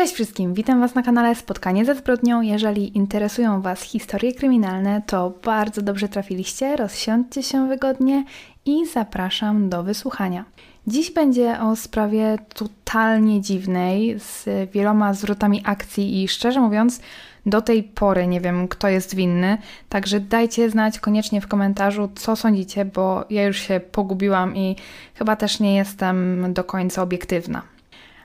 Cześć wszystkim, witam Was na kanale Spotkanie ze zbrodnią. Jeżeli interesują Was historie kryminalne, to bardzo dobrze trafiliście. Rozsiądźcie się wygodnie i zapraszam do wysłuchania. Dziś będzie o sprawie totalnie dziwnej, z wieloma zwrotami akcji i szczerze mówiąc, do tej pory nie wiem, kto jest winny, także dajcie znać koniecznie w komentarzu, co sądzicie, bo ja już się pogubiłam i chyba też nie jestem do końca obiektywna.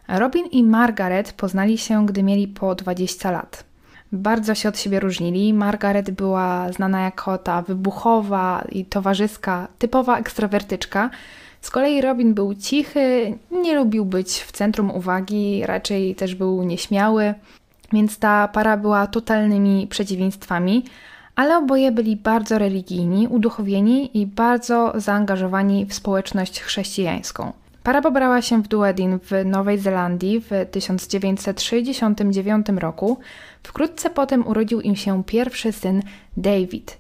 Robin i Margaret poznali się, gdy mieli po 20 lat. Bardzo się od siebie różnili. Margaret była znana jako ta wybuchowa i towarzyska, typowa ekstrawertyczka. Z kolei Robin był cichy, nie lubił być w centrum uwagi, raczej też był nieśmiały, więc ta para była totalnymi przeciwieństwami, ale oboje byli bardzo religijni, uduchowieni i bardzo zaangażowani w społeczność chrześcijańską. Para pobrała się w Duedin w Nowej Zelandii w 1969 roku. Wkrótce potem urodził im się pierwszy syn David.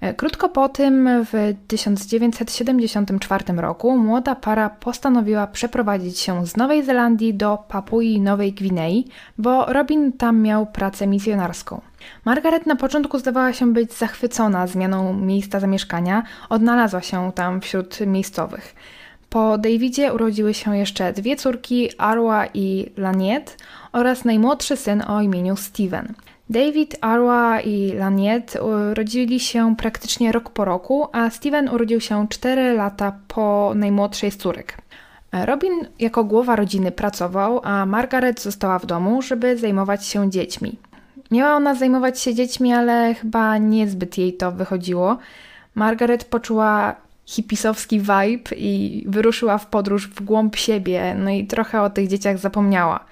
E, krótko po tym, w 1974 roku, młoda para postanowiła przeprowadzić się z Nowej Zelandii do Papui Nowej Gwinei, bo Robin tam miał pracę misjonarską. Margaret na początku zdawała się być zachwycona zmianą miejsca zamieszkania, odnalazła się tam wśród miejscowych. Po Davidzie urodziły się jeszcze dwie córki, Arwa i Laniet oraz najmłodszy syn o imieniu Steven. David, Arwa i Laniet urodzili się praktycznie rok po roku, a Steven urodził się 4 lata po najmłodszej z córek. Robin jako głowa rodziny pracował, a Margaret została w domu, żeby zajmować się dziećmi. Miała ona zajmować się dziećmi, ale chyba niezbyt jej to wychodziło. Margaret poczuła hipisowski vibe i wyruszyła w podróż w głąb siebie, no i trochę o tych dzieciach zapomniała.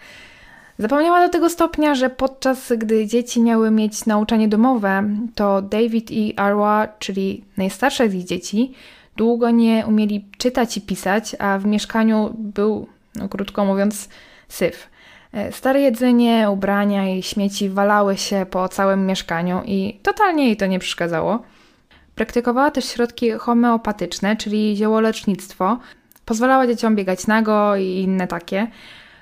Zapomniała do tego stopnia, że podczas gdy dzieci miały mieć nauczanie domowe, to David i Arwa, czyli najstarsze z ich dzieci, długo nie umieli czytać i pisać, a w mieszkaniu był, no krótko mówiąc, syf. E, stare jedzenie, ubrania i śmieci walały się po całym mieszkaniu i totalnie jej to nie przeszkadzało. Praktykowała też środki homeopatyczne, czyli ziołolecznictwo. Pozwalała dzieciom biegać nago i inne takie.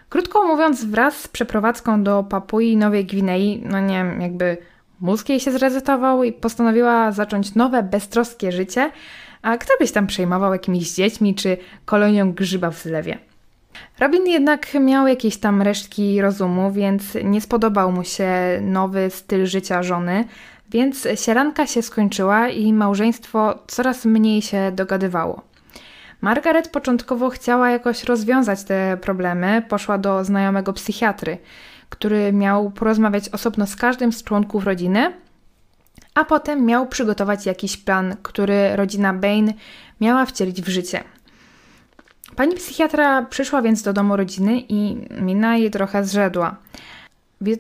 Krótko mówiąc, wraz z przeprowadzką do Papui Nowej Gwinei, no nie wiem, jakby mózg jej się zresetował i postanowiła zacząć nowe, beztroskie życie, a kto byś tam przejmował jakimiś dziećmi czy kolonią grzyba w zlewie. Robin jednak miał jakieś tam resztki rozumu, więc nie spodobał mu się nowy styl życia żony, więc sieranka się skończyła i małżeństwo coraz mniej się dogadywało. Margaret początkowo chciała jakoś rozwiązać te problemy, poszła do znajomego psychiatry, który miał porozmawiać osobno z każdym z członków rodziny, a potem miał przygotować jakiś plan, który rodzina Bain miała wcielić w życie. Pani psychiatra przyszła więc do domu rodziny i mina jej trochę zrzedła.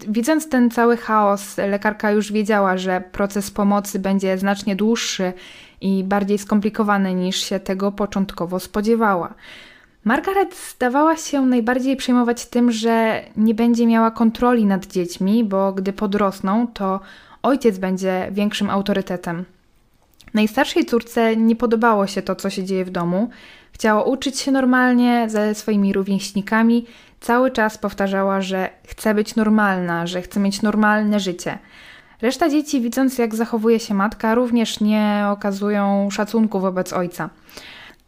Widząc ten cały chaos, lekarka już wiedziała, że proces pomocy będzie znacznie dłuższy i bardziej skomplikowany niż się tego początkowo spodziewała. Margaret zdawała się najbardziej przejmować tym, że nie będzie miała kontroli nad dziećmi, bo gdy podrosną, to ojciec będzie większym autorytetem. Najstarszej córce nie podobało się to, co się dzieje w domu. Chciała uczyć się normalnie ze swoimi rówieśnikami, cały czas powtarzała, że chce być normalna, że chce mieć normalne życie. Reszta dzieci, widząc jak zachowuje się matka, również nie okazują szacunku wobec ojca.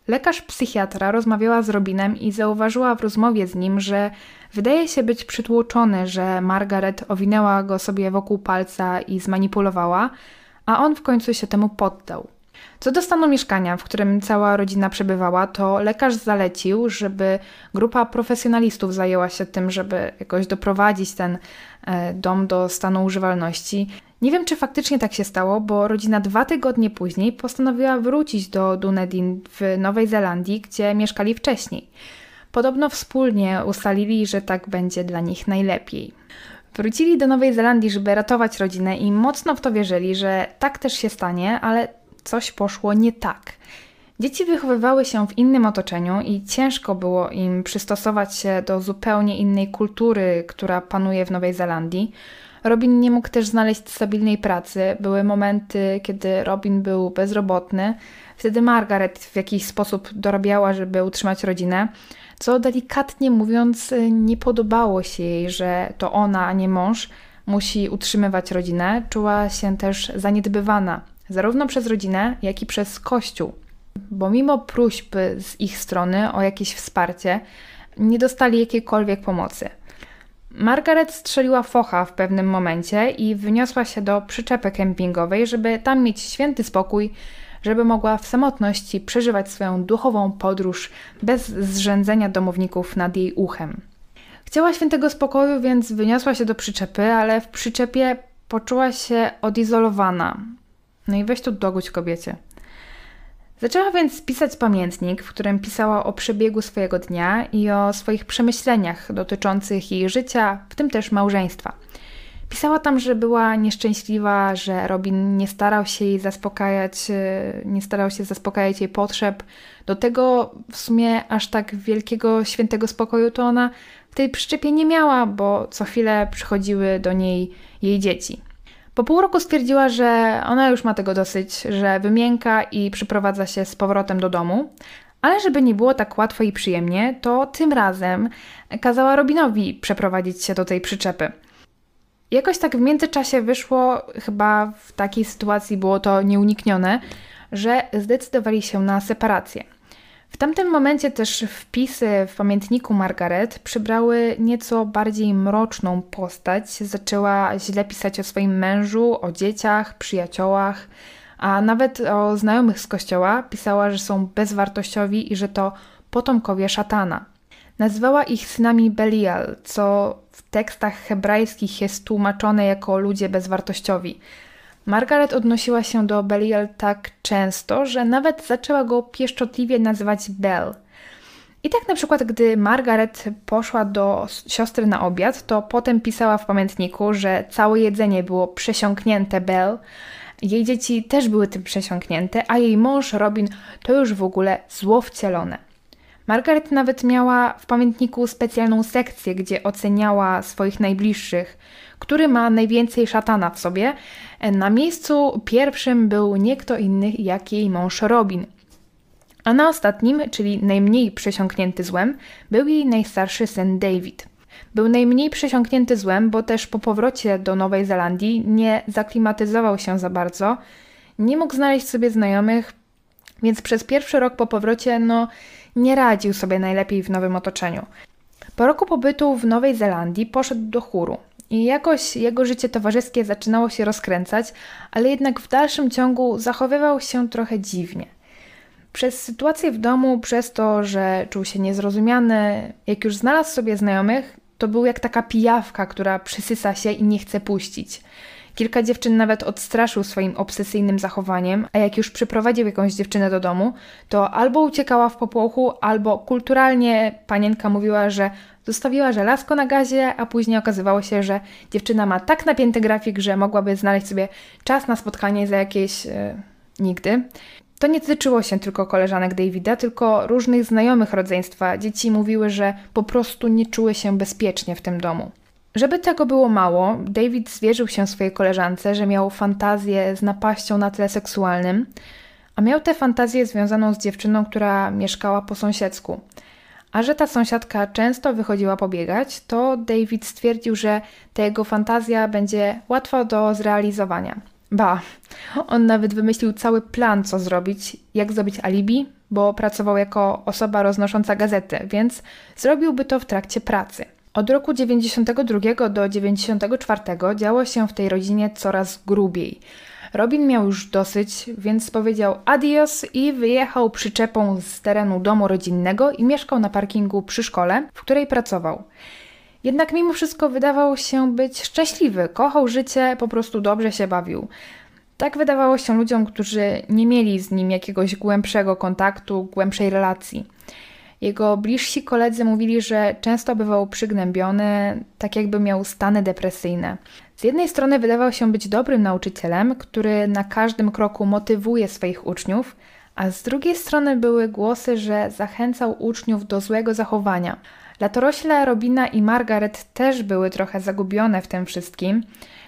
Lekarz psychiatra rozmawiała z Robinem i zauważyła w rozmowie z nim, że wydaje się być przytłoczony, że Margaret owinęła go sobie wokół palca i zmanipulowała, a on w końcu się temu poddał. Co do stanu mieszkania, w którym cała rodzina przebywała, to lekarz zalecił, żeby grupa profesjonalistów zajęła się tym, żeby jakoś doprowadzić ten e, dom do stanu używalności. Nie wiem, czy faktycznie tak się stało, bo rodzina dwa tygodnie później postanowiła wrócić do Dunedin w Nowej Zelandii, gdzie mieszkali wcześniej. Podobno wspólnie ustalili, że tak będzie dla nich najlepiej. Wrócili do Nowej Zelandii, żeby ratować rodzinę i mocno w to wierzyli, że tak też się stanie, ale coś poszło nie tak. Dzieci wychowywały się w innym otoczeniu i ciężko było im przystosować się do zupełnie innej kultury, która panuje w Nowej Zelandii. Robin nie mógł też znaleźć stabilnej pracy. Były momenty, kiedy Robin był bezrobotny. Wtedy Margaret w jakiś sposób dorabiała, żeby utrzymać rodzinę. co delikatnie mówiąc nie podobało się jej, że to ona, a nie mąż, musi utrzymywać rodzinę. Czuła się też zaniedbywana, zarówno przez rodzinę, jak i przez Kościół. Bo mimo próśb z ich strony o jakieś wsparcie, nie dostali jakiejkolwiek pomocy. Margaret strzeliła focha w pewnym momencie i wyniosła się do przyczepy kempingowej, żeby tam mieć święty spokój, żeby mogła w samotności przeżywać swoją duchową podróż bez zrzędzenia domowników nad jej uchem. Chciała świętego spokoju, więc wyniosła się do przyczepy, ale w przyczepie poczuła się odizolowana. No i weź tu dogódź kobiecie. Zaczęła więc pisać pamiętnik, w którym pisała o przebiegu swojego dnia i o swoich przemyśleniach dotyczących jej życia, w tym też małżeństwa. Pisała tam, że była nieszczęśliwa, że Robin nie starał się jej zaspokajać, e, nie starał się zaspokajać jej potrzeb. Do tego w sumie aż tak wielkiego świętego spokoju to ona w tej przyczepie nie miała, bo co chwilę przychodziły do niej jej dzieci. Po pół roku stwierdziła, że ona już ma tego dosyć, że wymięka i przyprowadza się z powrotem do domu. Ale żeby nie było tak łatwo i przyjemnie, to tym razem kazała Robinowi przeprowadzić się do tej przyczepy. Jakoś tak w międzyczasie wyszło, chyba w takiej sytuacji było to nieuniknione, że zdecydowali się na separację. W tamtym momencie też wpisy w pamiętniku Margaret przybrały nieco bardziej mroczną postać. Zaczęła źle pisać o swoim mężu, o dzieciach, przyjaciołach, a nawet o znajomych z kościoła pisała, że są bezwartościowi i że to potomkowie szatana. Nazywała ich synami Belial, co w tekstach hebrajskich jest tłumaczone jako ludzie bezwartościowi. Margaret odnosiła się do Belial tak często, że nawet zaczęła go pieszczotliwie nazywać Bell. I tak na przykład, gdy Margaret poszła do siostry na obiad, to potem pisała w pamiętniku, że całe jedzenie było przesiąknięte Bell. Jej dzieci też były tym przesiąknięte, a jej mąż Robin to już w ogóle zło wcielone. Margaret nawet miała w pamiętniku specjalną sekcję, gdzie oceniała swoich najbliższych, który ma najwięcej szatana w sobie. Na miejscu pierwszym był nie kto inny jak jej mąż Robin. A na ostatnim, czyli najmniej przesiąknięty złem, był jej najstarszy syn David. Był najmniej przesiąknięty złem, bo też po powrocie do Nowej Zelandii nie zaklimatyzował się za bardzo, nie mógł znaleźć sobie znajomych, więc przez pierwszy rok po powrocie no, nie radził sobie najlepiej w nowym otoczeniu. Po roku pobytu w Nowej Zelandii poszedł do chóru. I jakoś jego życie towarzyskie zaczynało się rozkręcać, ale jednak w dalszym ciągu zachowywał się trochę dziwnie. Przez sytuację w domu, przez to, że czuł się niezrozumiany, jak już znalazł sobie znajomych, to był jak taka pijawka, która przysysa się i nie chce puścić. Kilka dziewczyn nawet odstraszył swoim obsesyjnym zachowaniem, a jak już przyprowadził jakąś dziewczynę do domu, to albo uciekała w popłochu, albo kulturalnie panienka mówiła, że zostawiła żelazko na gazie, a później okazywało się, że dziewczyna ma tak napięty grafik, że mogłaby znaleźć sobie czas na spotkanie za jakieś e, nigdy. To nie tyczyło się tylko koleżanek Davida, tylko różnych znajomych rodzeństwa. Dzieci mówiły, że po prostu nie czuły się bezpiecznie w tym domu. Żeby tego było mało, David zwierzył się swojej koleżance, że miał fantazję z napaścią na tle seksualnym, a miał tę fantazję związaną z dziewczyną, która mieszkała po sąsiedzku. A że ta sąsiadka często wychodziła pobiegać, to David stwierdził, że ta jego fantazja będzie łatwa do zrealizowania. Ba, on nawet wymyślił cały plan, co zrobić, jak zrobić alibi, bo pracował jako osoba roznosząca gazety, więc zrobiłby to w trakcie pracy. Od roku 92 do 94 działo się w tej rodzinie coraz grubiej. Robin miał już dosyć, więc powiedział adios i wyjechał przyczepą z terenu domu rodzinnego i mieszkał na parkingu przy szkole, w której pracował. Jednak mimo wszystko wydawał się być szczęśliwy, kochał życie, po prostu dobrze się bawił. Tak wydawało się ludziom, którzy nie mieli z nim jakiegoś głębszego kontaktu, głębszej relacji. Jego bliżsi koledzy mówili, że często bywał przygnębiony, tak jakby miał stany depresyjne. Z jednej strony wydawał się być dobrym nauczycielem, który na każdym kroku motywuje swoich uczniów, a z drugiej strony były głosy, że zachęcał uczniów do złego zachowania, Latorośle Robina i Margaret też były trochę zagubione w tym wszystkim.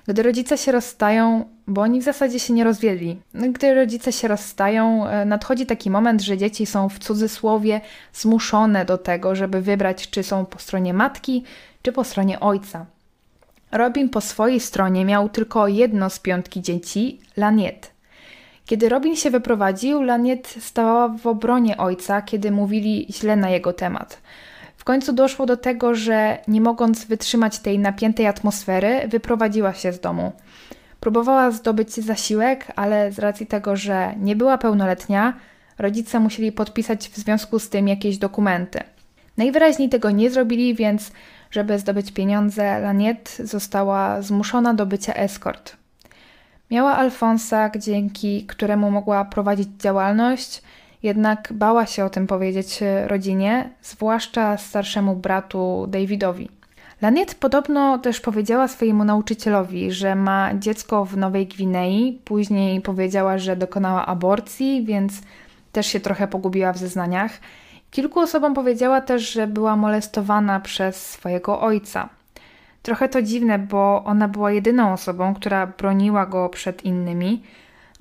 Gdy rodzice się rozstają, bo oni w zasadzie się nie rozwiedli, gdy rodzice się rozstają, e, nadchodzi taki moment, że dzieci są w cudzysłowie zmuszone do tego, żeby wybrać, czy są po stronie matki, czy po stronie ojca. Robin po swojej stronie miał tylko jedno z piątki dzieci, Laniet. Kiedy Robin się wyprowadził, Laniet stała w obronie ojca, kiedy mówili źle na jego temat. W końcu doszło do tego, że nie mogąc wytrzymać tej napiętej atmosfery, wyprowadziła się z domu. Próbowała zdobyć zasiłek, ale z racji tego, że nie była pełnoletnia, rodzice musieli podpisać w związku z tym jakieś dokumenty. Najwyraźniej tego nie zrobili, więc żeby zdobyć pieniądze, Laniet została zmuszona do bycia eskort. Miała Alfonsa, dzięki któremu mogła prowadzić działalność, jednak bała się o tym powiedzieć rodzinie, zwłaszcza starszemu bratu Davidowi. Laniet podobno też powiedziała swojemu nauczycielowi, że ma dziecko w Nowej Gwinei, później powiedziała, że dokonała aborcji, więc też się trochę pogubiła w zeznaniach. Kilku osobom powiedziała też, że była molestowana przez swojego ojca. Trochę to dziwne, bo ona była jedyną osobą, która broniła go przed innymi.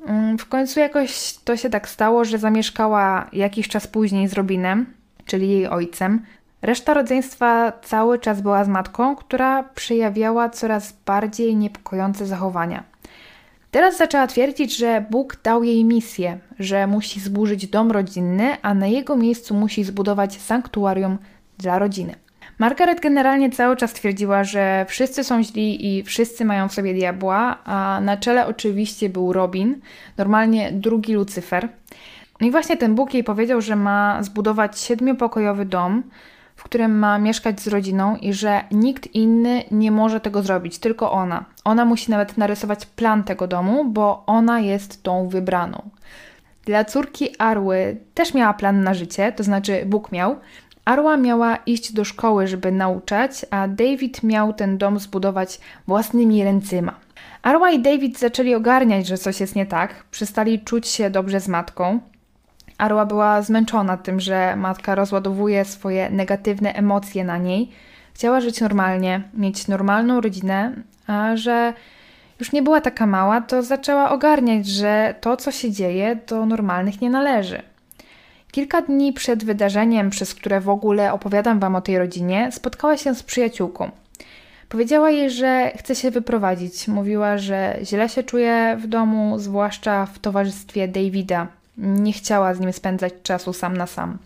Mm, w końcu jakoś to się tak stało, że zamieszkała jakiś czas później z Robinem, czyli jej ojcem. Reszta rodzeństwa cały czas była z matką, która przejawiała coraz bardziej niepokojące zachowania. Teraz zaczęła twierdzić, że Bóg dał jej misję, że musi zburzyć dom rodzinny, a na jego miejscu musi zbudować sanktuarium dla rodziny. Margaret generalnie cały czas twierdziła, że wszyscy są źli i wszyscy mają w sobie diabła, a na czele oczywiście był Robin, normalnie drugi Lucyfer. No i właśnie ten Bóg jej powiedział, że ma zbudować siedmiopokojowy dom, w którym ma mieszkać z rodziną i że nikt inny nie może tego zrobić, tylko ona. Ona musi nawet narysować plan tego domu, bo ona jest tą wybraną. Dla córki Arły też miała plan na życie, to znaczy Bóg miał. Arła miała iść do szkoły, żeby nauczać, a David miał ten dom zbudować własnymi ręcyma. Arła i David zaczęli ogarniać, że coś jest nie tak, przestali czuć się dobrze z matką. Arła była zmęczona tym, że matka rozładowuje swoje negatywne emocje na niej. Chciała żyć normalnie, mieć normalną rodzinę, a że już nie była taka mała, to zaczęła ogarniać, że to, co się dzieje, do normalnych nie należy. Kilka dni przed wydarzeniem, przez które w ogóle opowiadam Wam o tej rodzinie, spotkała się z przyjaciółką. Powiedziała jej, że chce się wyprowadzić. Mówiła, że źle się czuje w domu, zwłaszcza w towarzystwie Davida, nie chciała z nim spędzać czasu sam na sam.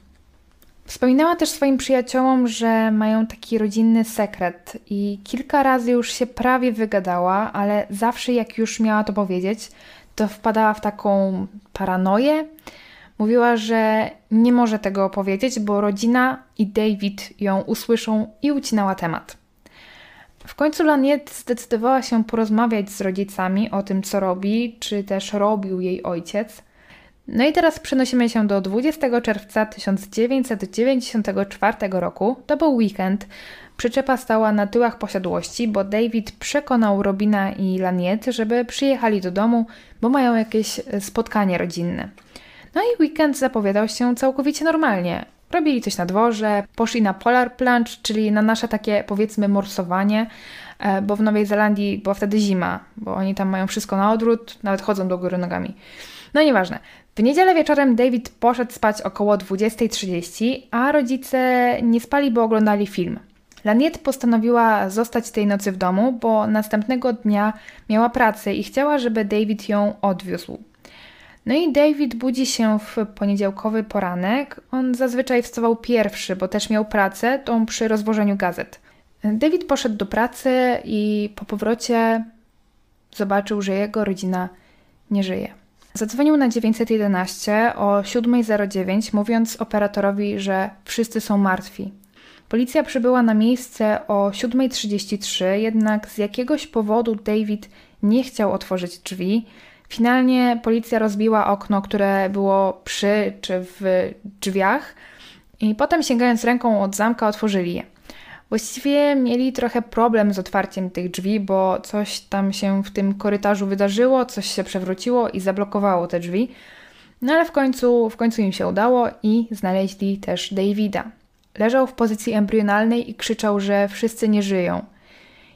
Wspominała też swoim przyjaciołom, że mają taki rodzinny sekret i kilka razy już się prawie wygadała, ale zawsze jak już miała to powiedzieć, to wpadała w taką paranoję. Mówiła, że nie może tego opowiedzieć, bo rodzina i David ją usłyszą i ucinała temat. W końcu Laniet zdecydowała się porozmawiać z rodzicami o tym, co robi, czy też robił jej ojciec – no i teraz przenosimy się do 20 czerwca 1994 roku. To był weekend. Przyczepa stała na tyłach posiadłości, bo David przekonał Robina i Laniet, żeby przyjechali do domu, bo mają jakieś spotkanie rodzinne. No i weekend zapowiadał się całkowicie normalnie. Robili coś na dworze, poszli na polar plunge, czyli na nasze takie powiedzmy morsowanie, e, bo w Nowej Zelandii była wtedy zima, bo oni tam mają wszystko na odwrót, nawet chodzą do góry nogami. No nieważne. W niedzielę wieczorem David poszedł spać około 20.30, a rodzice nie spali, bo oglądali film. Laniet postanowiła zostać tej nocy w domu, bo następnego dnia miała pracę i chciała, żeby David ją odwiózł. No i David budzi się w poniedziałkowy poranek. On zazwyczaj wstawał pierwszy, bo też miał pracę, tą przy rozwożeniu gazet. David poszedł do pracy i po powrocie zobaczył, że jego rodzina nie żyje. Zadzwonił na 911 o 7.09, mówiąc operatorowi, że wszyscy są martwi. Policja przybyła na miejsce o 7.33, jednak z jakiegoś powodu David nie chciał otworzyć drzwi. Finalnie policja rozbiła okno, które było przy czy w drzwiach, i potem sięgając ręką od zamka otworzyli je. Właściwie mieli trochę problem z otwarciem tych drzwi, bo coś tam się w tym korytarzu wydarzyło, coś się przewróciło i zablokowało te drzwi. No ale w końcu, w końcu im się udało i znaleźli też Davida. Leżał w pozycji embrionalnej i krzyczał, że wszyscy nie żyją.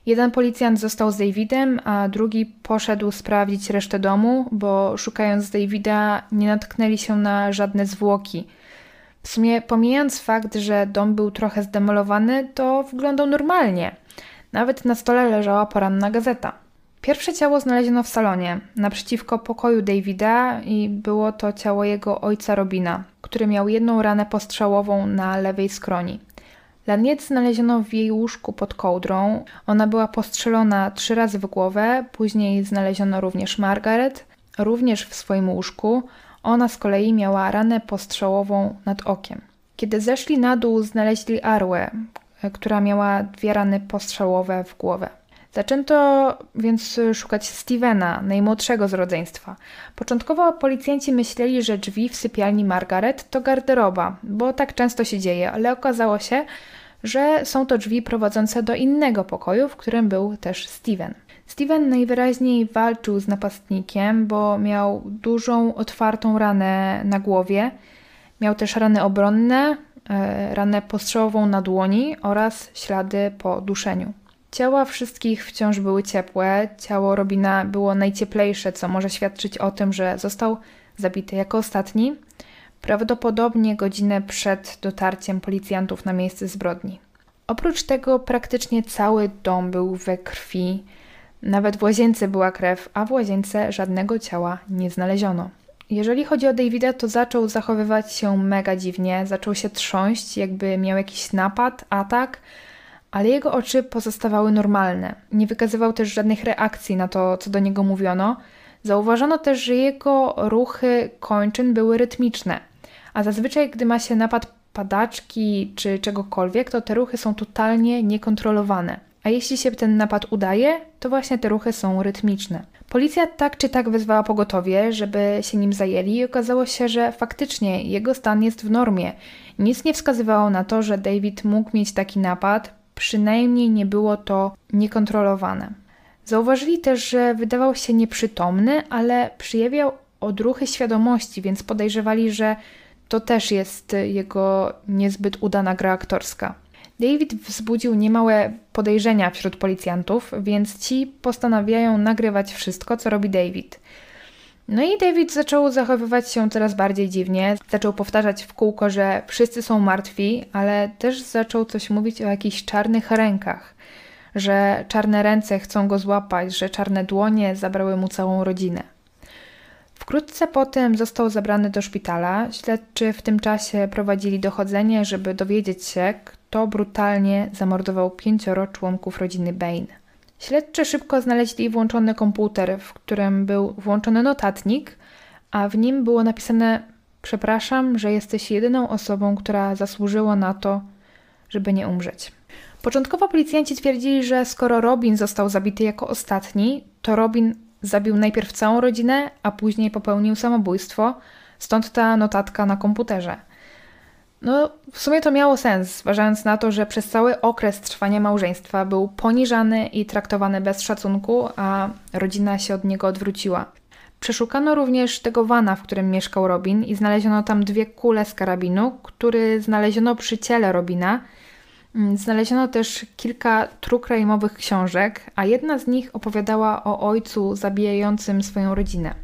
Jeden policjant został z Davidem, a drugi poszedł sprawdzić resztę domu, bo szukając Davida nie natknęli się na żadne zwłoki. W sumie, pomijając fakt, że dom był trochę zdemolowany, to wyglądał normalnie. Nawet na stole leżała poranna gazeta. Pierwsze ciało znaleziono w salonie, naprzeciwko pokoju Davida i było to ciało jego ojca Robina, który miał jedną ranę postrzałową na lewej skroni. Laniec znaleziono w jej łóżku pod kołdrą. Ona była postrzelona trzy razy w głowę, później znaleziono również Margaret, również w swoim łóżku. Ona z kolei miała ranę postrzałową nad okiem. Kiedy zeszli na dół, znaleźli Arłę, która miała dwie rany postrzałowe w głowę. Zaczęto więc szukać Stevena, najmłodszego z rodzeństwa. Początkowo policjanci myśleli, że drzwi w sypialni Margaret to garderoba, bo tak często się dzieje, ale okazało się, że są to drzwi prowadzące do innego pokoju, w którym był też Steven. Steven najwyraźniej walczył z napastnikiem, bo miał dużą, otwartą ranę na głowie. Miał też rany obronne, e, ranę postrzałową na dłoni oraz ślady po duszeniu. Ciała wszystkich wciąż były ciepłe, ciało Robina było najcieplejsze, co może świadczyć o tym, że został zabity jako ostatni, prawdopodobnie godzinę przed dotarciem policjantów na miejsce zbrodni. Oprócz tego praktycznie cały dom był we krwi, nawet w łazience była krew, a w łazience żadnego ciała nie znaleziono. Jeżeli chodzi o Davida, to zaczął zachowywać się mega dziwnie, zaczął się trząść, jakby miał jakiś napad, atak, ale jego oczy pozostawały normalne. Nie wykazywał też żadnych reakcji na to, co do niego mówiono. Zauważono też, że jego ruchy kończyn były rytmiczne, a zazwyczaj, gdy ma się napad padaczki czy czegokolwiek, to te ruchy są totalnie niekontrolowane. A jeśli się ten napad udaje, to właśnie te ruchy są rytmiczne. Policja tak czy tak wezwała pogotowie, żeby się nim zajęli i okazało się, że faktycznie jego stan jest w normie. Nic nie wskazywało na to, że David mógł mieć taki napad, przynajmniej nie było to niekontrolowane. Zauważyli też, że wydawał się nieprzytomny, ale przyjawiał odruchy świadomości, więc podejrzewali, że to też jest jego niezbyt udana gra aktorska. David wzbudził niemałe podejrzenia wśród policjantów, więc ci postanawiają nagrywać wszystko, co robi David. No i David zaczął zachowywać się coraz bardziej dziwnie. Zaczął powtarzać w kółko, że wszyscy są martwi, ale też zaczął coś mówić o jakichś czarnych rękach, że czarne ręce chcą go złapać, że czarne dłonie zabrały mu całą rodzinę. Wkrótce potem został zabrany do szpitala. Śledczy w tym czasie prowadzili dochodzenie, żeby dowiedzieć się, kto brutalnie zamordował pięcioro członków rodziny Bain. Śledczy szybko znaleźli włączony komputer, w którym był włączony notatnik, a w nim było napisane: Przepraszam, że jesteś jedyną osobą, która zasłużyła na to, żeby nie umrzeć. Początkowo policjanci twierdzili, że skoro Robin został zabity jako ostatni, to Robin zabił najpierw całą rodzinę, a później popełnił samobójstwo, stąd ta notatka na komputerze. No, w sumie to miało sens, zważając na to, że przez cały okres trwania małżeństwa był poniżany i traktowany bez szacunku, a rodzina się od niego odwróciła. Przeszukano również tego wana, w którym mieszkał Robin i znaleziono tam dwie kule z karabinu, który znaleziono przy ciele Robina. Mm, znaleziono też kilka trukrajmowych książek, a jedna z nich opowiadała o ojcu zabijającym swoją rodzinę.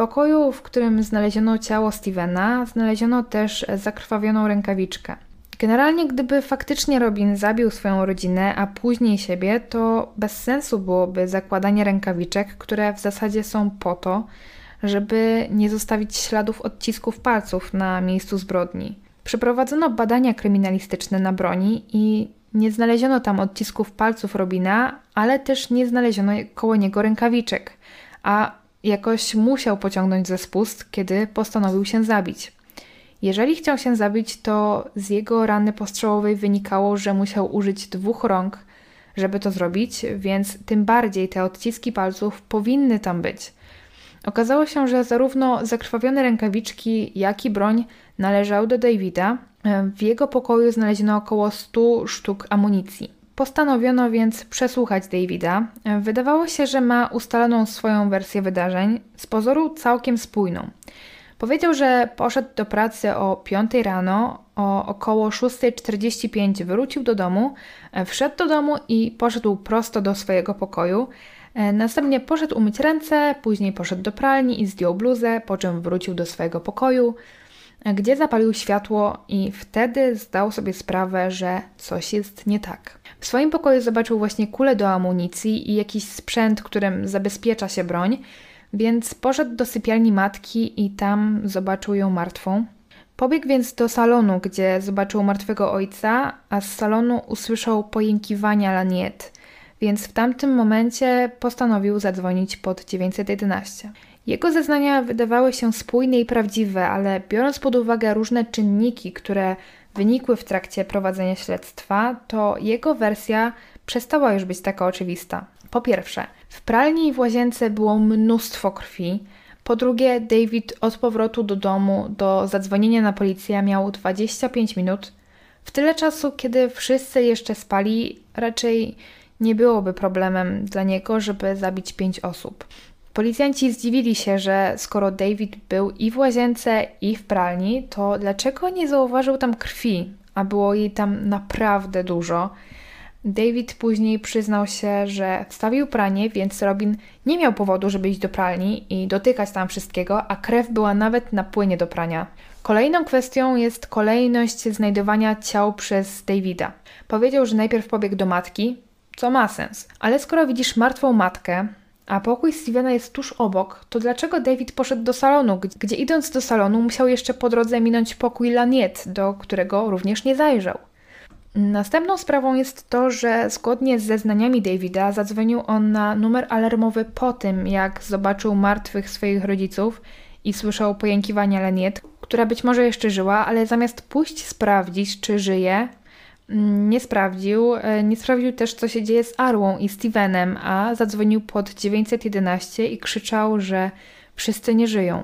Pokoju, w którym znaleziono ciało Stevena, znaleziono też zakrwawioną rękawiczkę. Generalnie, gdyby faktycznie Robin zabił swoją rodzinę, a później siebie, to bez sensu byłoby zakładanie rękawiczek, które w zasadzie są po to, żeby nie zostawić śladów odcisków palców na miejscu zbrodni. Przeprowadzono badania kryminalistyczne na broni i nie znaleziono tam odcisków palców Robina, ale też nie znaleziono koło niego rękawiczek, a jakoś musiał pociągnąć ze spust, kiedy postanowił się zabić. Jeżeli chciał się zabić, to z jego rany postrzałowej wynikało, że musiał użyć dwóch rąk, żeby to zrobić, więc tym bardziej te odciski palców powinny tam być. Okazało się, że zarówno zakrwawione rękawiczki, jak i broń należały do Davida. W jego pokoju znaleziono około 100 sztuk amunicji. Postanowiono więc przesłuchać Davida. Wydawało się, że ma ustaloną swoją wersję wydarzeń, z pozoru całkiem spójną. Powiedział, że poszedł do pracy o 5 rano, o około 6.45 wrócił do domu, wszedł do domu i poszedł prosto do swojego pokoju. Następnie poszedł umyć ręce, później poszedł do pralni i zdjął bluzę, po czym wrócił do swojego pokoju, gdzie zapalił światło i wtedy zdał sobie sprawę, że coś jest nie tak. W swoim pokoju zobaczył właśnie kulę do amunicji i jakiś sprzęt, którym zabezpiecza się broń, więc poszedł do sypialni matki i tam zobaczył ją martwą. Pobiegł więc do salonu, gdzie zobaczył martwego ojca, a z salonu usłyszał pojękiwania Laniet, więc w tamtym momencie postanowił zadzwonić pod 911. Jego zeznania wydawały się spójne i prawdziwe, ale biorąc pod uwagę różne czynniki, które wynikły w trakcie prowadzenia śledztwa, to jego wersja przestała już być taka oczywista. Po pierwsze, w pralni i w łazience było mnóstwo krwi. Po drugie, David od powrotu do domu do zadzwonienia na policję miał 25 minut. W tyle czasu, kiedy wszyscy jeszcze spali, raczej nie byłoby problemem dla niego, żeby zabić pięć osób. Policjanci zdziwili się, że skoro David był i w łazience, i w pralni, to dlaczego nie zauważył tam krwi, a było jej tam naprawdę dużo. David później przyznał się, że wstawił pranie, więc Robin nie miał powodu, żeby iść do pralni i dotykać tam wszystkiego, a krew była nawet na płynie do prania. Kolejną kwestią jest kolejność znajdowania ciał przez Davida. Powiedział, że najpierw pobiegł do matki, co ma sens, ale skoro widzisz martwą matkę, a pokój Stevena jest tuż obok, to dlaczego David poszedł do salonu, gdzie idąc do salonu musiał jeszcze po drodze minąć pokój Laniet, do którego również nie zajrzał? Następną sprawą jest to, że zgodnie z zeznaniami Davida zadzwonił on na numer alarmowy po tym, jak zobaczył martwych swoich rodziców i słyszał pojękiwania Leniet, która być może jeszcze żyła, ale zamiast pójść sprawdzić, czy żyje, nie sprawdził. E, nie sprawdził też, co się dzieje z Arłą i Stevenem, a zadzwonił pod 911 i krzyczał, że wszyscy nie żyją.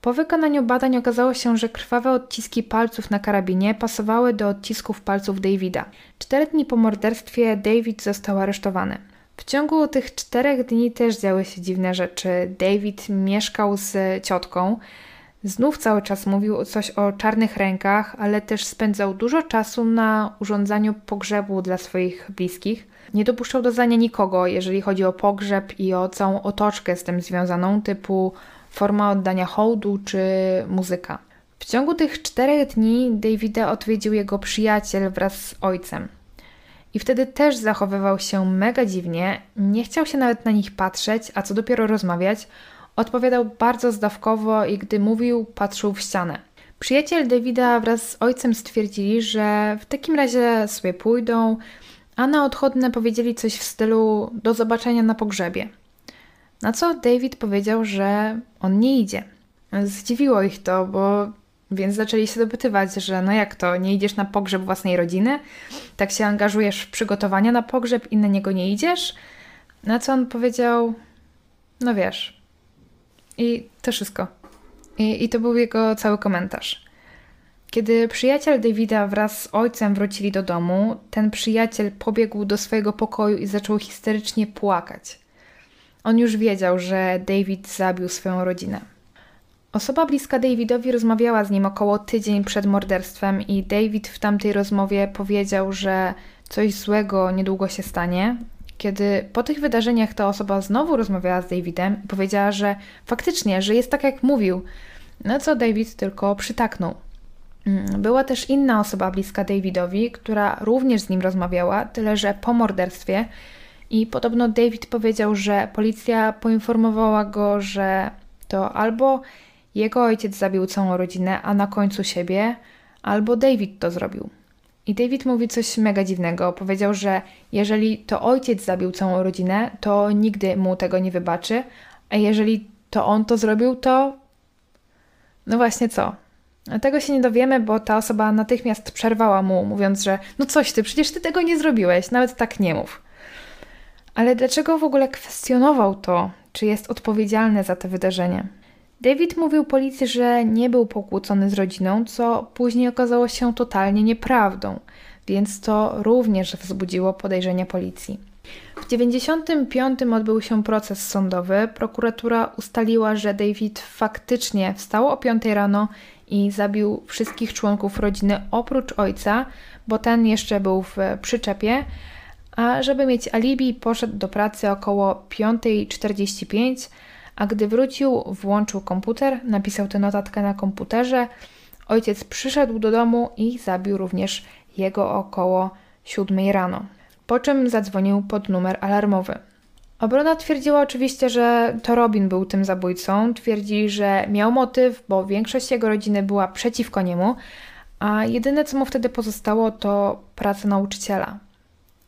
Po wykonaniu badań okazało się, że krwawe odciski palców na karabinie pasowały do odcisków palców Davida. Cztery dni po morderstwie David został aresztowany. W ciągu tych czterech dni też działy się dziwne rzeczy. David mieszkał z ciotką. Znów cały czas mówił coś o czarnych rękach, ale też spędzał dużo czasu na urządzaniu pogrzebu dla swoich bliskich. Nie dopuszczał do zdania nikogo, jeżeli chodzi o pogrzeb i o całą otoczkę z tym związaną, typu forma oddania hołdu czy muzyka. W ciągu tych czterech dni Davida odwiedził jego przyjaciel wraz z ojcem. I wtedy też zachowywał się mega dziwnie, nie chciał się nawet na nich patrzeć, a co dopiero rozmawiać. Odpowiadał bardzo zdawkowo i gdy mówił, patrzył w ścianę. Przyjaciel Davida wraz z ojcem stwierdzili, że w takim razie sobie pójdą, a na odchodne powiedzieli coś w stylu do zobaczenia na pogrzebie. Na co David powiedział, że on nie idzie. Zdziwiło ich to, bo więc zaczęli się dopytywać, że no jak to, nie idziesz na pogrzeb własnej rodziny? Tak się angażujesz w przygotowania na pogrzeb i na niego nie idziesz? Na co on powiedział, no wiesz. I to wszystko. I, i to był jego cały komentarz. Kiedy przyjaciel Davida wraz z ojcem wrócili do domu, ten przyjaciel pobiegł do swojego pokoju i zaczął histerycznie płakać. On już wiedział, że David zabił swoją rodzinę. Osoba bliska Davidowi rozmawiała z nim około tydzień przed morderstwem i David w tamtej rozmowie powiedział, że coś złego niedługo się stanie. Kiedy po tych wydarzeniach ta osoba znowu rozmawiała z Davidem i powiedziała, że faktycznie, że jest tak jak mówił, na co David tylko przytaknął. Mm, była też inna osoba bliska Davidowi, która również z nim rozmawiała, tyle że po morderstwie i podobno David powiedział, że policja poinformowała go, że to albo jego ojciec zabił całą rodzinę, a na końcu siebie, albo David to zrobił. I David mówi coś mega dziwnego. Powiedział, że jeżeli to ojciec zabił całą rodzinę, to nigdy mu tego nie wybaczy, a jeżeli to on to zrobił, to. No właśnie co? Tego się nie dowiemy, bo ta osoba natychmiast przerwała mu, mówiąc, że no coś ty, przecież ty tego nie zrobiłeś, nawet tak nie mów. Ale dlaczego w ogóle kwestionował to, czy jest odpowiedzialny za te wydarzenie? David mówił policji, że nie był pokłócony z rodziną, co później okazało się totalnie nieprawdą, więc to również wzbudziło podejrzenia policji. W W 1995 odbył się proces sądowy. Prokuratura ustaliła, że David faktycznie wstał o 5 rano i zabił wszystkich członków rodziny oprócz ojca, bo ten jeszcze był w przyczepie. A żeby mieć alibi, poszedł do pracy około 5.45, a gdy wrócił, włączył komputer, napisał tę notatkę na komputerze. Ojciec przyszedł do domu i zabił również jego około 7 rano po czym zadzwonił pod numer alarmowy. Obrona twierdziła oczywiście, że to Robin był tym zabójcą. Twierdzi, że miał motyw, bo większość jego rodziny była przeciwko niemu, a jedyne co mu wtedy pozostało to praca nauczyciela.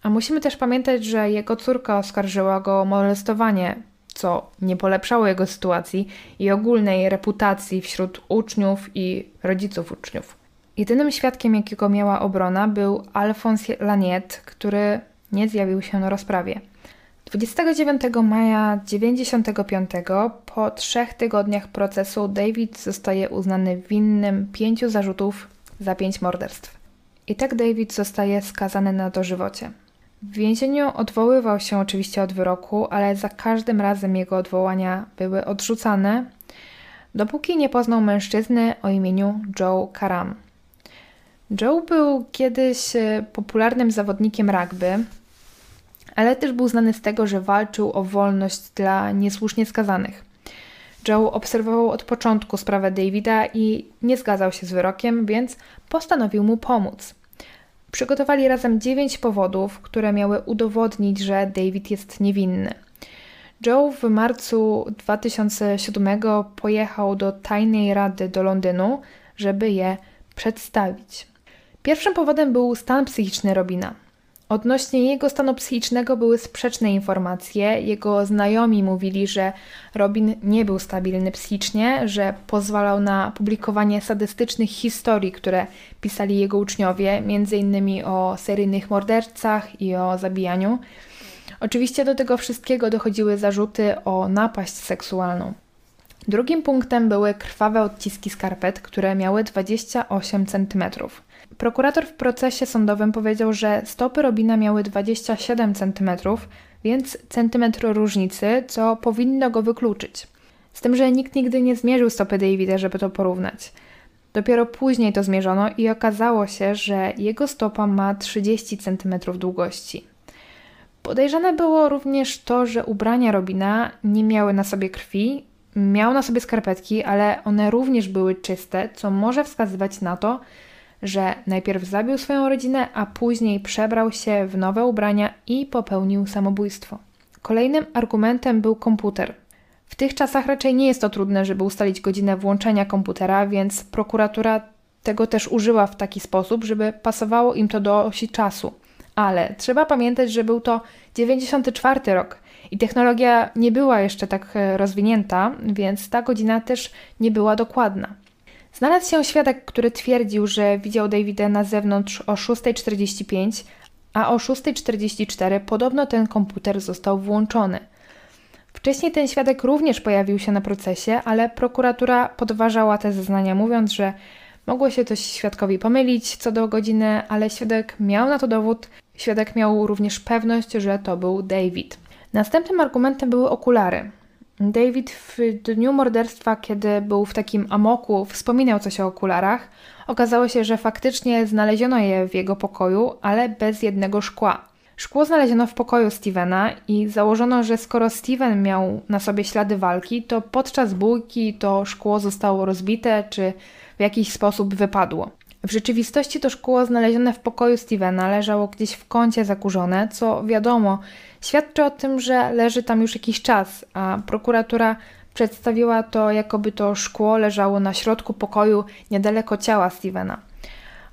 A musimy też pamiętać, że jego córka oskarżyła go o molestowanie, co nie polepszało jego sytuacji i ogólnej reputacji wśród uczniów i rodziców uczniów. Jedynym świadkiem, jakiego miała obrona, był Alphonse Laniet, który nie zjawił się na rozprawie. 29 maja 1995, po trzech tygodniach procesu, David zostaje uznany winnym pięciu zarzutów za pięć morderstw. I tak David zostaje skazany na dożywocie. W więzieniu odwoływał się oczywiście od wyroku, ale za każdym razem jego odwołania były odrzucane, dopóki nie poznał mężczyzny o imieniu Joe Karam. Joe był kiedyś e, popularnym zawodnikiem rugby, ale też był znany z tego, że walczył o wolność dla niesłusznie skazanych. Joe obserwował od początku sprawę Davida i nie zgadzał się z wyrokiem, więc postanowił mu pomóc. Przygotowali razem dziewięć powodów, które miały udowodnić, że David jest niewinny. Joe w marcu 2007 pojechał do tajnej rady do Londynu, żeby je przedstawić. Pierwszym powodem był stan psychiczny Robina. Odnośnie jego stanu psychicznego były sprzeczne informacje. Jego znajomi mówili, że Robin nie był stabilny psychicznie, że pozwalał na publikowanie sadystycznych historii, które pisali jego uczniowie, m.in. o seryjnych mordercach i o zabijaniu. Oczywiście do tego wszystkiego dochodziły zarzuty o napaść seksualną. Drugim punktem były krwawe odciski skarpet, które miały 28 centymetrów. Prokurator w procesie sądowym powiedział, że stopy Robina miały 27 cm, więc centymetr różnicy, co powinno go wykluczyć. Z tym, że nikt nigdy nie zmierzył stopy Davida, żeby to porównać. Dopiero później to zmierzono i okazało się, że jego stopa ma 30 cm długości. Podejrzane było również to, że ubrania Robina nie miały na sobie krwi, miał na sobie skarpetki, ale one również były czyste, co może wskazywać na to, że najpierw zabił swoją rodzinę, a później przebrał się w nowe ubrania i popełnił samobójstwo. Kolejnym argumentem był komputer. W tych czasach raczej nie jest to trudne, żeby ustalić godzinę włączenia komputera, więc prokuratura tego też użyła w taki sposób, żeby pasowało im to do osi czasu. Ale trzeba pamiętać, że był to 94 rok i technologia nie była jeszcze tak e, rozwinięta, więc ta godzina też nie była dokładna. Znalazł się świadek, który twierdził, że widział Davida na zewnątrz o 6.45, a o 6.44 podobno ten komputer został włączony. Wcześniej ten świadek również pojawił się na procesie, ale prokuratura podważała te zeznania, mówiąc, że mogło się coś świadkowi pomylić co do godziny, ale świadek miał na to dowód. Świadek miał również pewność, że to był David. Następnym argumentem były okulary. David w dniu morderstwa, kiedy był w takim amoku, wspominał coś o okularach. Okazało się, że faktycznie znaleziono je w jego pokoju, ale bez jednego szkła. Szkło znaleziono w pokoju Stevena i założono, że skoro Steven miał na sobie ślady walki, to podczas bójki to szkło zostało rozbite czy w jakiś sposób wypadło. W rzeczywistości to szkło znalezione w pokoju Stevena leżało gdzieś w kącie zakurzone, co wiadomo, świadczy o tym, że leży tam już jakiś czas, a prokuratura przedstawiła to, jakoby to szkło leżało na środku pokoju niedaleko ciała Stevena.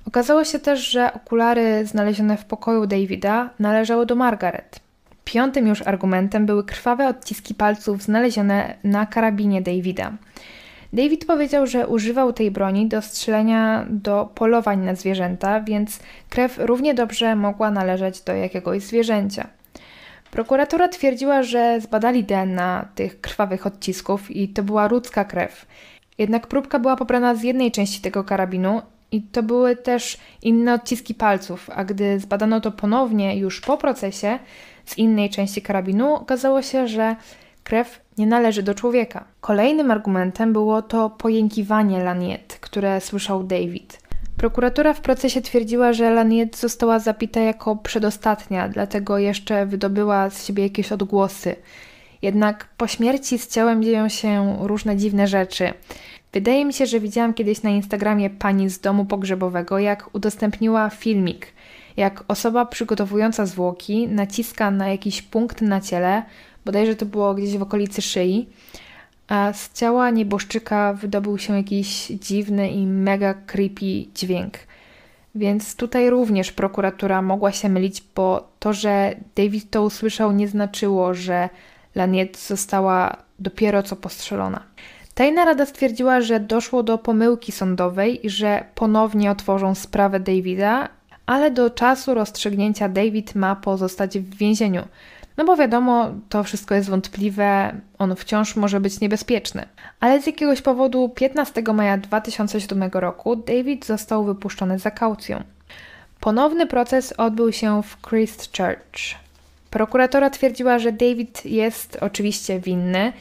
Okazało się też, że okulary znalezione w pokoju Davida należały do Margaret. Piątym już argumentem były krwawe odciski palców znalezione na karabinie Davida. David powiedział, że używał tej broni do strzelania do polowań na zwierzęta, więc krew równie dobrze mogła należeć do jakiegoś zwierzęcia. Prokuratura twierdziła, że zbadali DNA tych krwawych odcisków i to była ludzka krew. Jednak próbka była pobrana z jednej części tego karabinu i to były też inne odciski palców, a gdy zbadano to ponownie już po procesie z innej części karabinu, okazało się, że krew nie należy do człowieka. Kolejnym argumentem było to pojękiwanie Laniet, które słyszał David. Prokuratura w procesie twierdziła, że Laniet została zapita jako przedostatnia, dlatego jeszcze wydobyła z siebie jakieś odgłosy. Jednak po śmierci z ciałem dzieją się różne dziwne rzeczy. Wydaje mi się, że widziałam kiedyś na Instagramie pani z domu pogrzebowego, jak udostępniła filmik, jak osoba przygotowująca zwłoki naciska na jakiś punkt na ciele, bodajże to było gdzieś w okolicy szyi, a z ciała nieboszczyka wydobył się jakiś dziwny i mega creepy dźwięk. Więc tutaj również prokuratura mogła się mylić, bo to, że David to usłyszał, nie znaczyło, że Laniet została dopiero co postrzelona. Tajna Rada stwierdziła, że doszło do pomyłki sądowej i że ponownie otworzą sprawę Davida, ale do czasu rozstrzygnięcia David ma pozostać w więzieniu. No bo wiadomo, to wszystko jest wątpliwe, on wciąż może być niebezpieczny. Ale z jakiegoś powodu 15 maja 2007 roku David został wypuszczony za kaucją. Ponowny proces odbył się w Christchurch. Prokuratora twierdziła, że David jest oczywiście winny,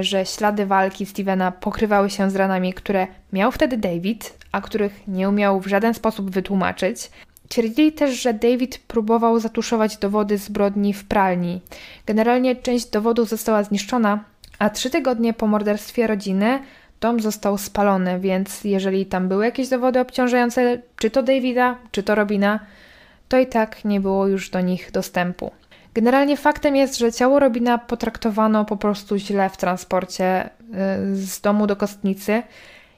że ślady walki Stevena pokrywały się z ranami, które miał wtedy David, a których nie umiał w żaden sposób wytłumaczyć. Twierdzili też, że David próbował zatuszować dowody zbrodni w pralni. Generalnie część dowodów została zniszczona, a trzy tygodnie po morderstwie rodziny dom został spalony, więc jeżeli tam były jakieś dowody obciążające, czy to Davida, czy to Robina, to i tak nie było już do nich dostępu. Generalnie faktem jest, że ciało Robina potraktowano po prostu źle w transporcie y, z domu do kostnicy.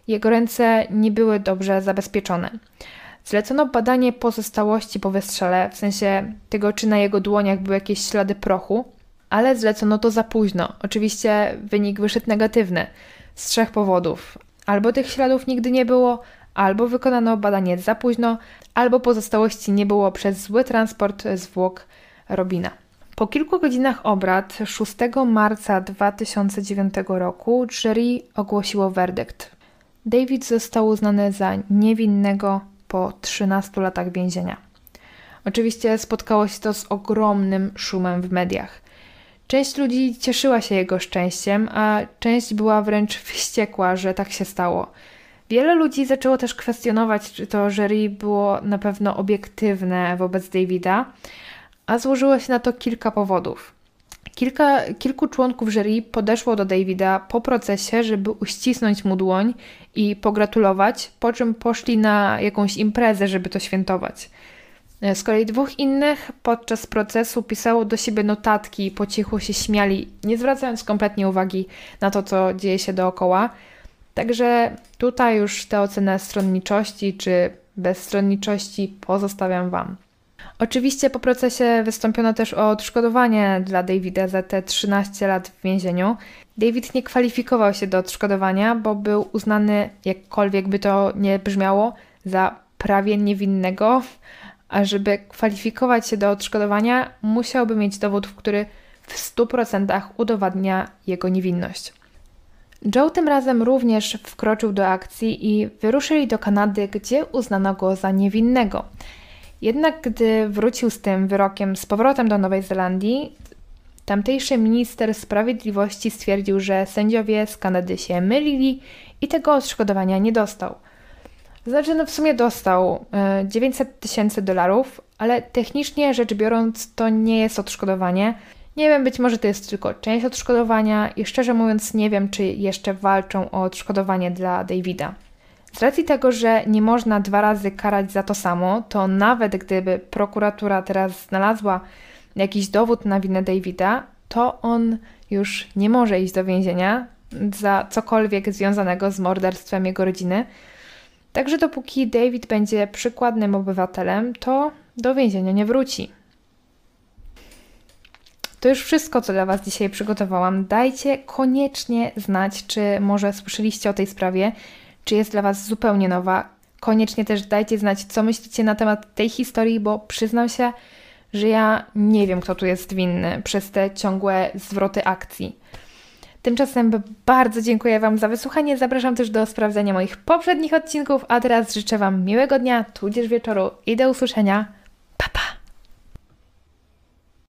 Jego ręce nie były dobrze zabezpieczone. Zlecono badanie pozostałości po wystrzele, w sensie tego, czy na jego dłoniach były jakieś ślady prochu, ale zlecono to za późno. Oczywiście wynik wyszedł negatywny z trzech powodów. Albo tych śladów nigdy nie było, albo wykonano badanie za późno, albo pozostałości nie było przez zły transport zwłok Robina. Po kilku godzinach obrad 6 marca 2009 roku jury ogłosiło werdykt. David został uznany za niewinnego po 13 latach więzienia. Oczywiście spotkało się to z ogromnym szumem w mediach. Część ludzi cieszyła się jego szczęściem, a część była wręcz wściekła, że tak się stało. Wiele ludzi zaczęło też kwestionować, czy to jury było na pewno obiektywne wobec Davida, a złożyło się na to kilka powodów. Kilka, kilku członków jury podeszło do Davida po procesie, żeby uścisnąć mu dłoń i pogratulować, po czym poszli na jakąś imprezę, żeby to świętować. Z kolei dwóch innych podczas procesu pisało do siebie notatki i po cichu się śmiali, nie zwracając kompletnie uwagi na to, co dzieje się dookoła. Także tutaj już tę ocenę stronniczości czy bezstronniczości pozostawiam Wam. Oczywiście po procesie wystąpiono też o odszkodowanie dla Davida za te 13 lat w więzieniu. David nie kwalifikował się do odszkodowania, bo był uznany, jakkolwiek by to nie brzmiało, za prawie niewinnego, a żeby kwalifikować się do odszkodowania, musiałby mieć dowód, który w 100% udowadnia jego niewinność. Joe tym razem również wkroczył do akcji i wyruszyli do Kanady, gdzie uznano go za niewinnego. Jednak gdy wrócił z tym wyrokiem z powrotem do Nowej Zelandii, tamtejszy minister sprawiedliwości stwierdził, że sędziowie z Kanady się mylili i tego odszkodowania nie dostał. Znaczy, no w sumie dostał 900 e, tysięcy dolarów, ale technicznie rzecz biorąc, to nie jest odszkodowanie. Nie wiem, być może to jest tylko część odszkodowania i szczerze mówiąc, nie wiem, czy jeszcze walczą o odszkodowanie dla Davida. Z racji tego, że nie można dwa razy karać za to samo, to nawet gdyby prokuratura teraz znalazła jakiś dowód na winę Davida, to on już nie może iść do więzienia za cokolwiek związanego z morderstwem jego rodziny. Także dopóki David będzie przykładnym obywatelem, to do więzienia nie wróci. To już wszystko, co dla Was dzisiaj przygotowałam. Dajcie koniecznie znać, czy może słyszeliście o tej sprawie, czy jest dla Was zupełnie nowa. Koniecznie też dajcie znać, co myślicie na temat tej historii, bo przyznam się, że ja nie wiem, kto tu jest winny przez te ciągłe zwroty akcji. Tymczasem bardzo dziękuję Wam za wysłuchanie. Zapraszam też do sprawdzenia moich poprzednich odcinków, a teraz życzę Wam miłego dnia, tudzież wieczoru i do usłyszenia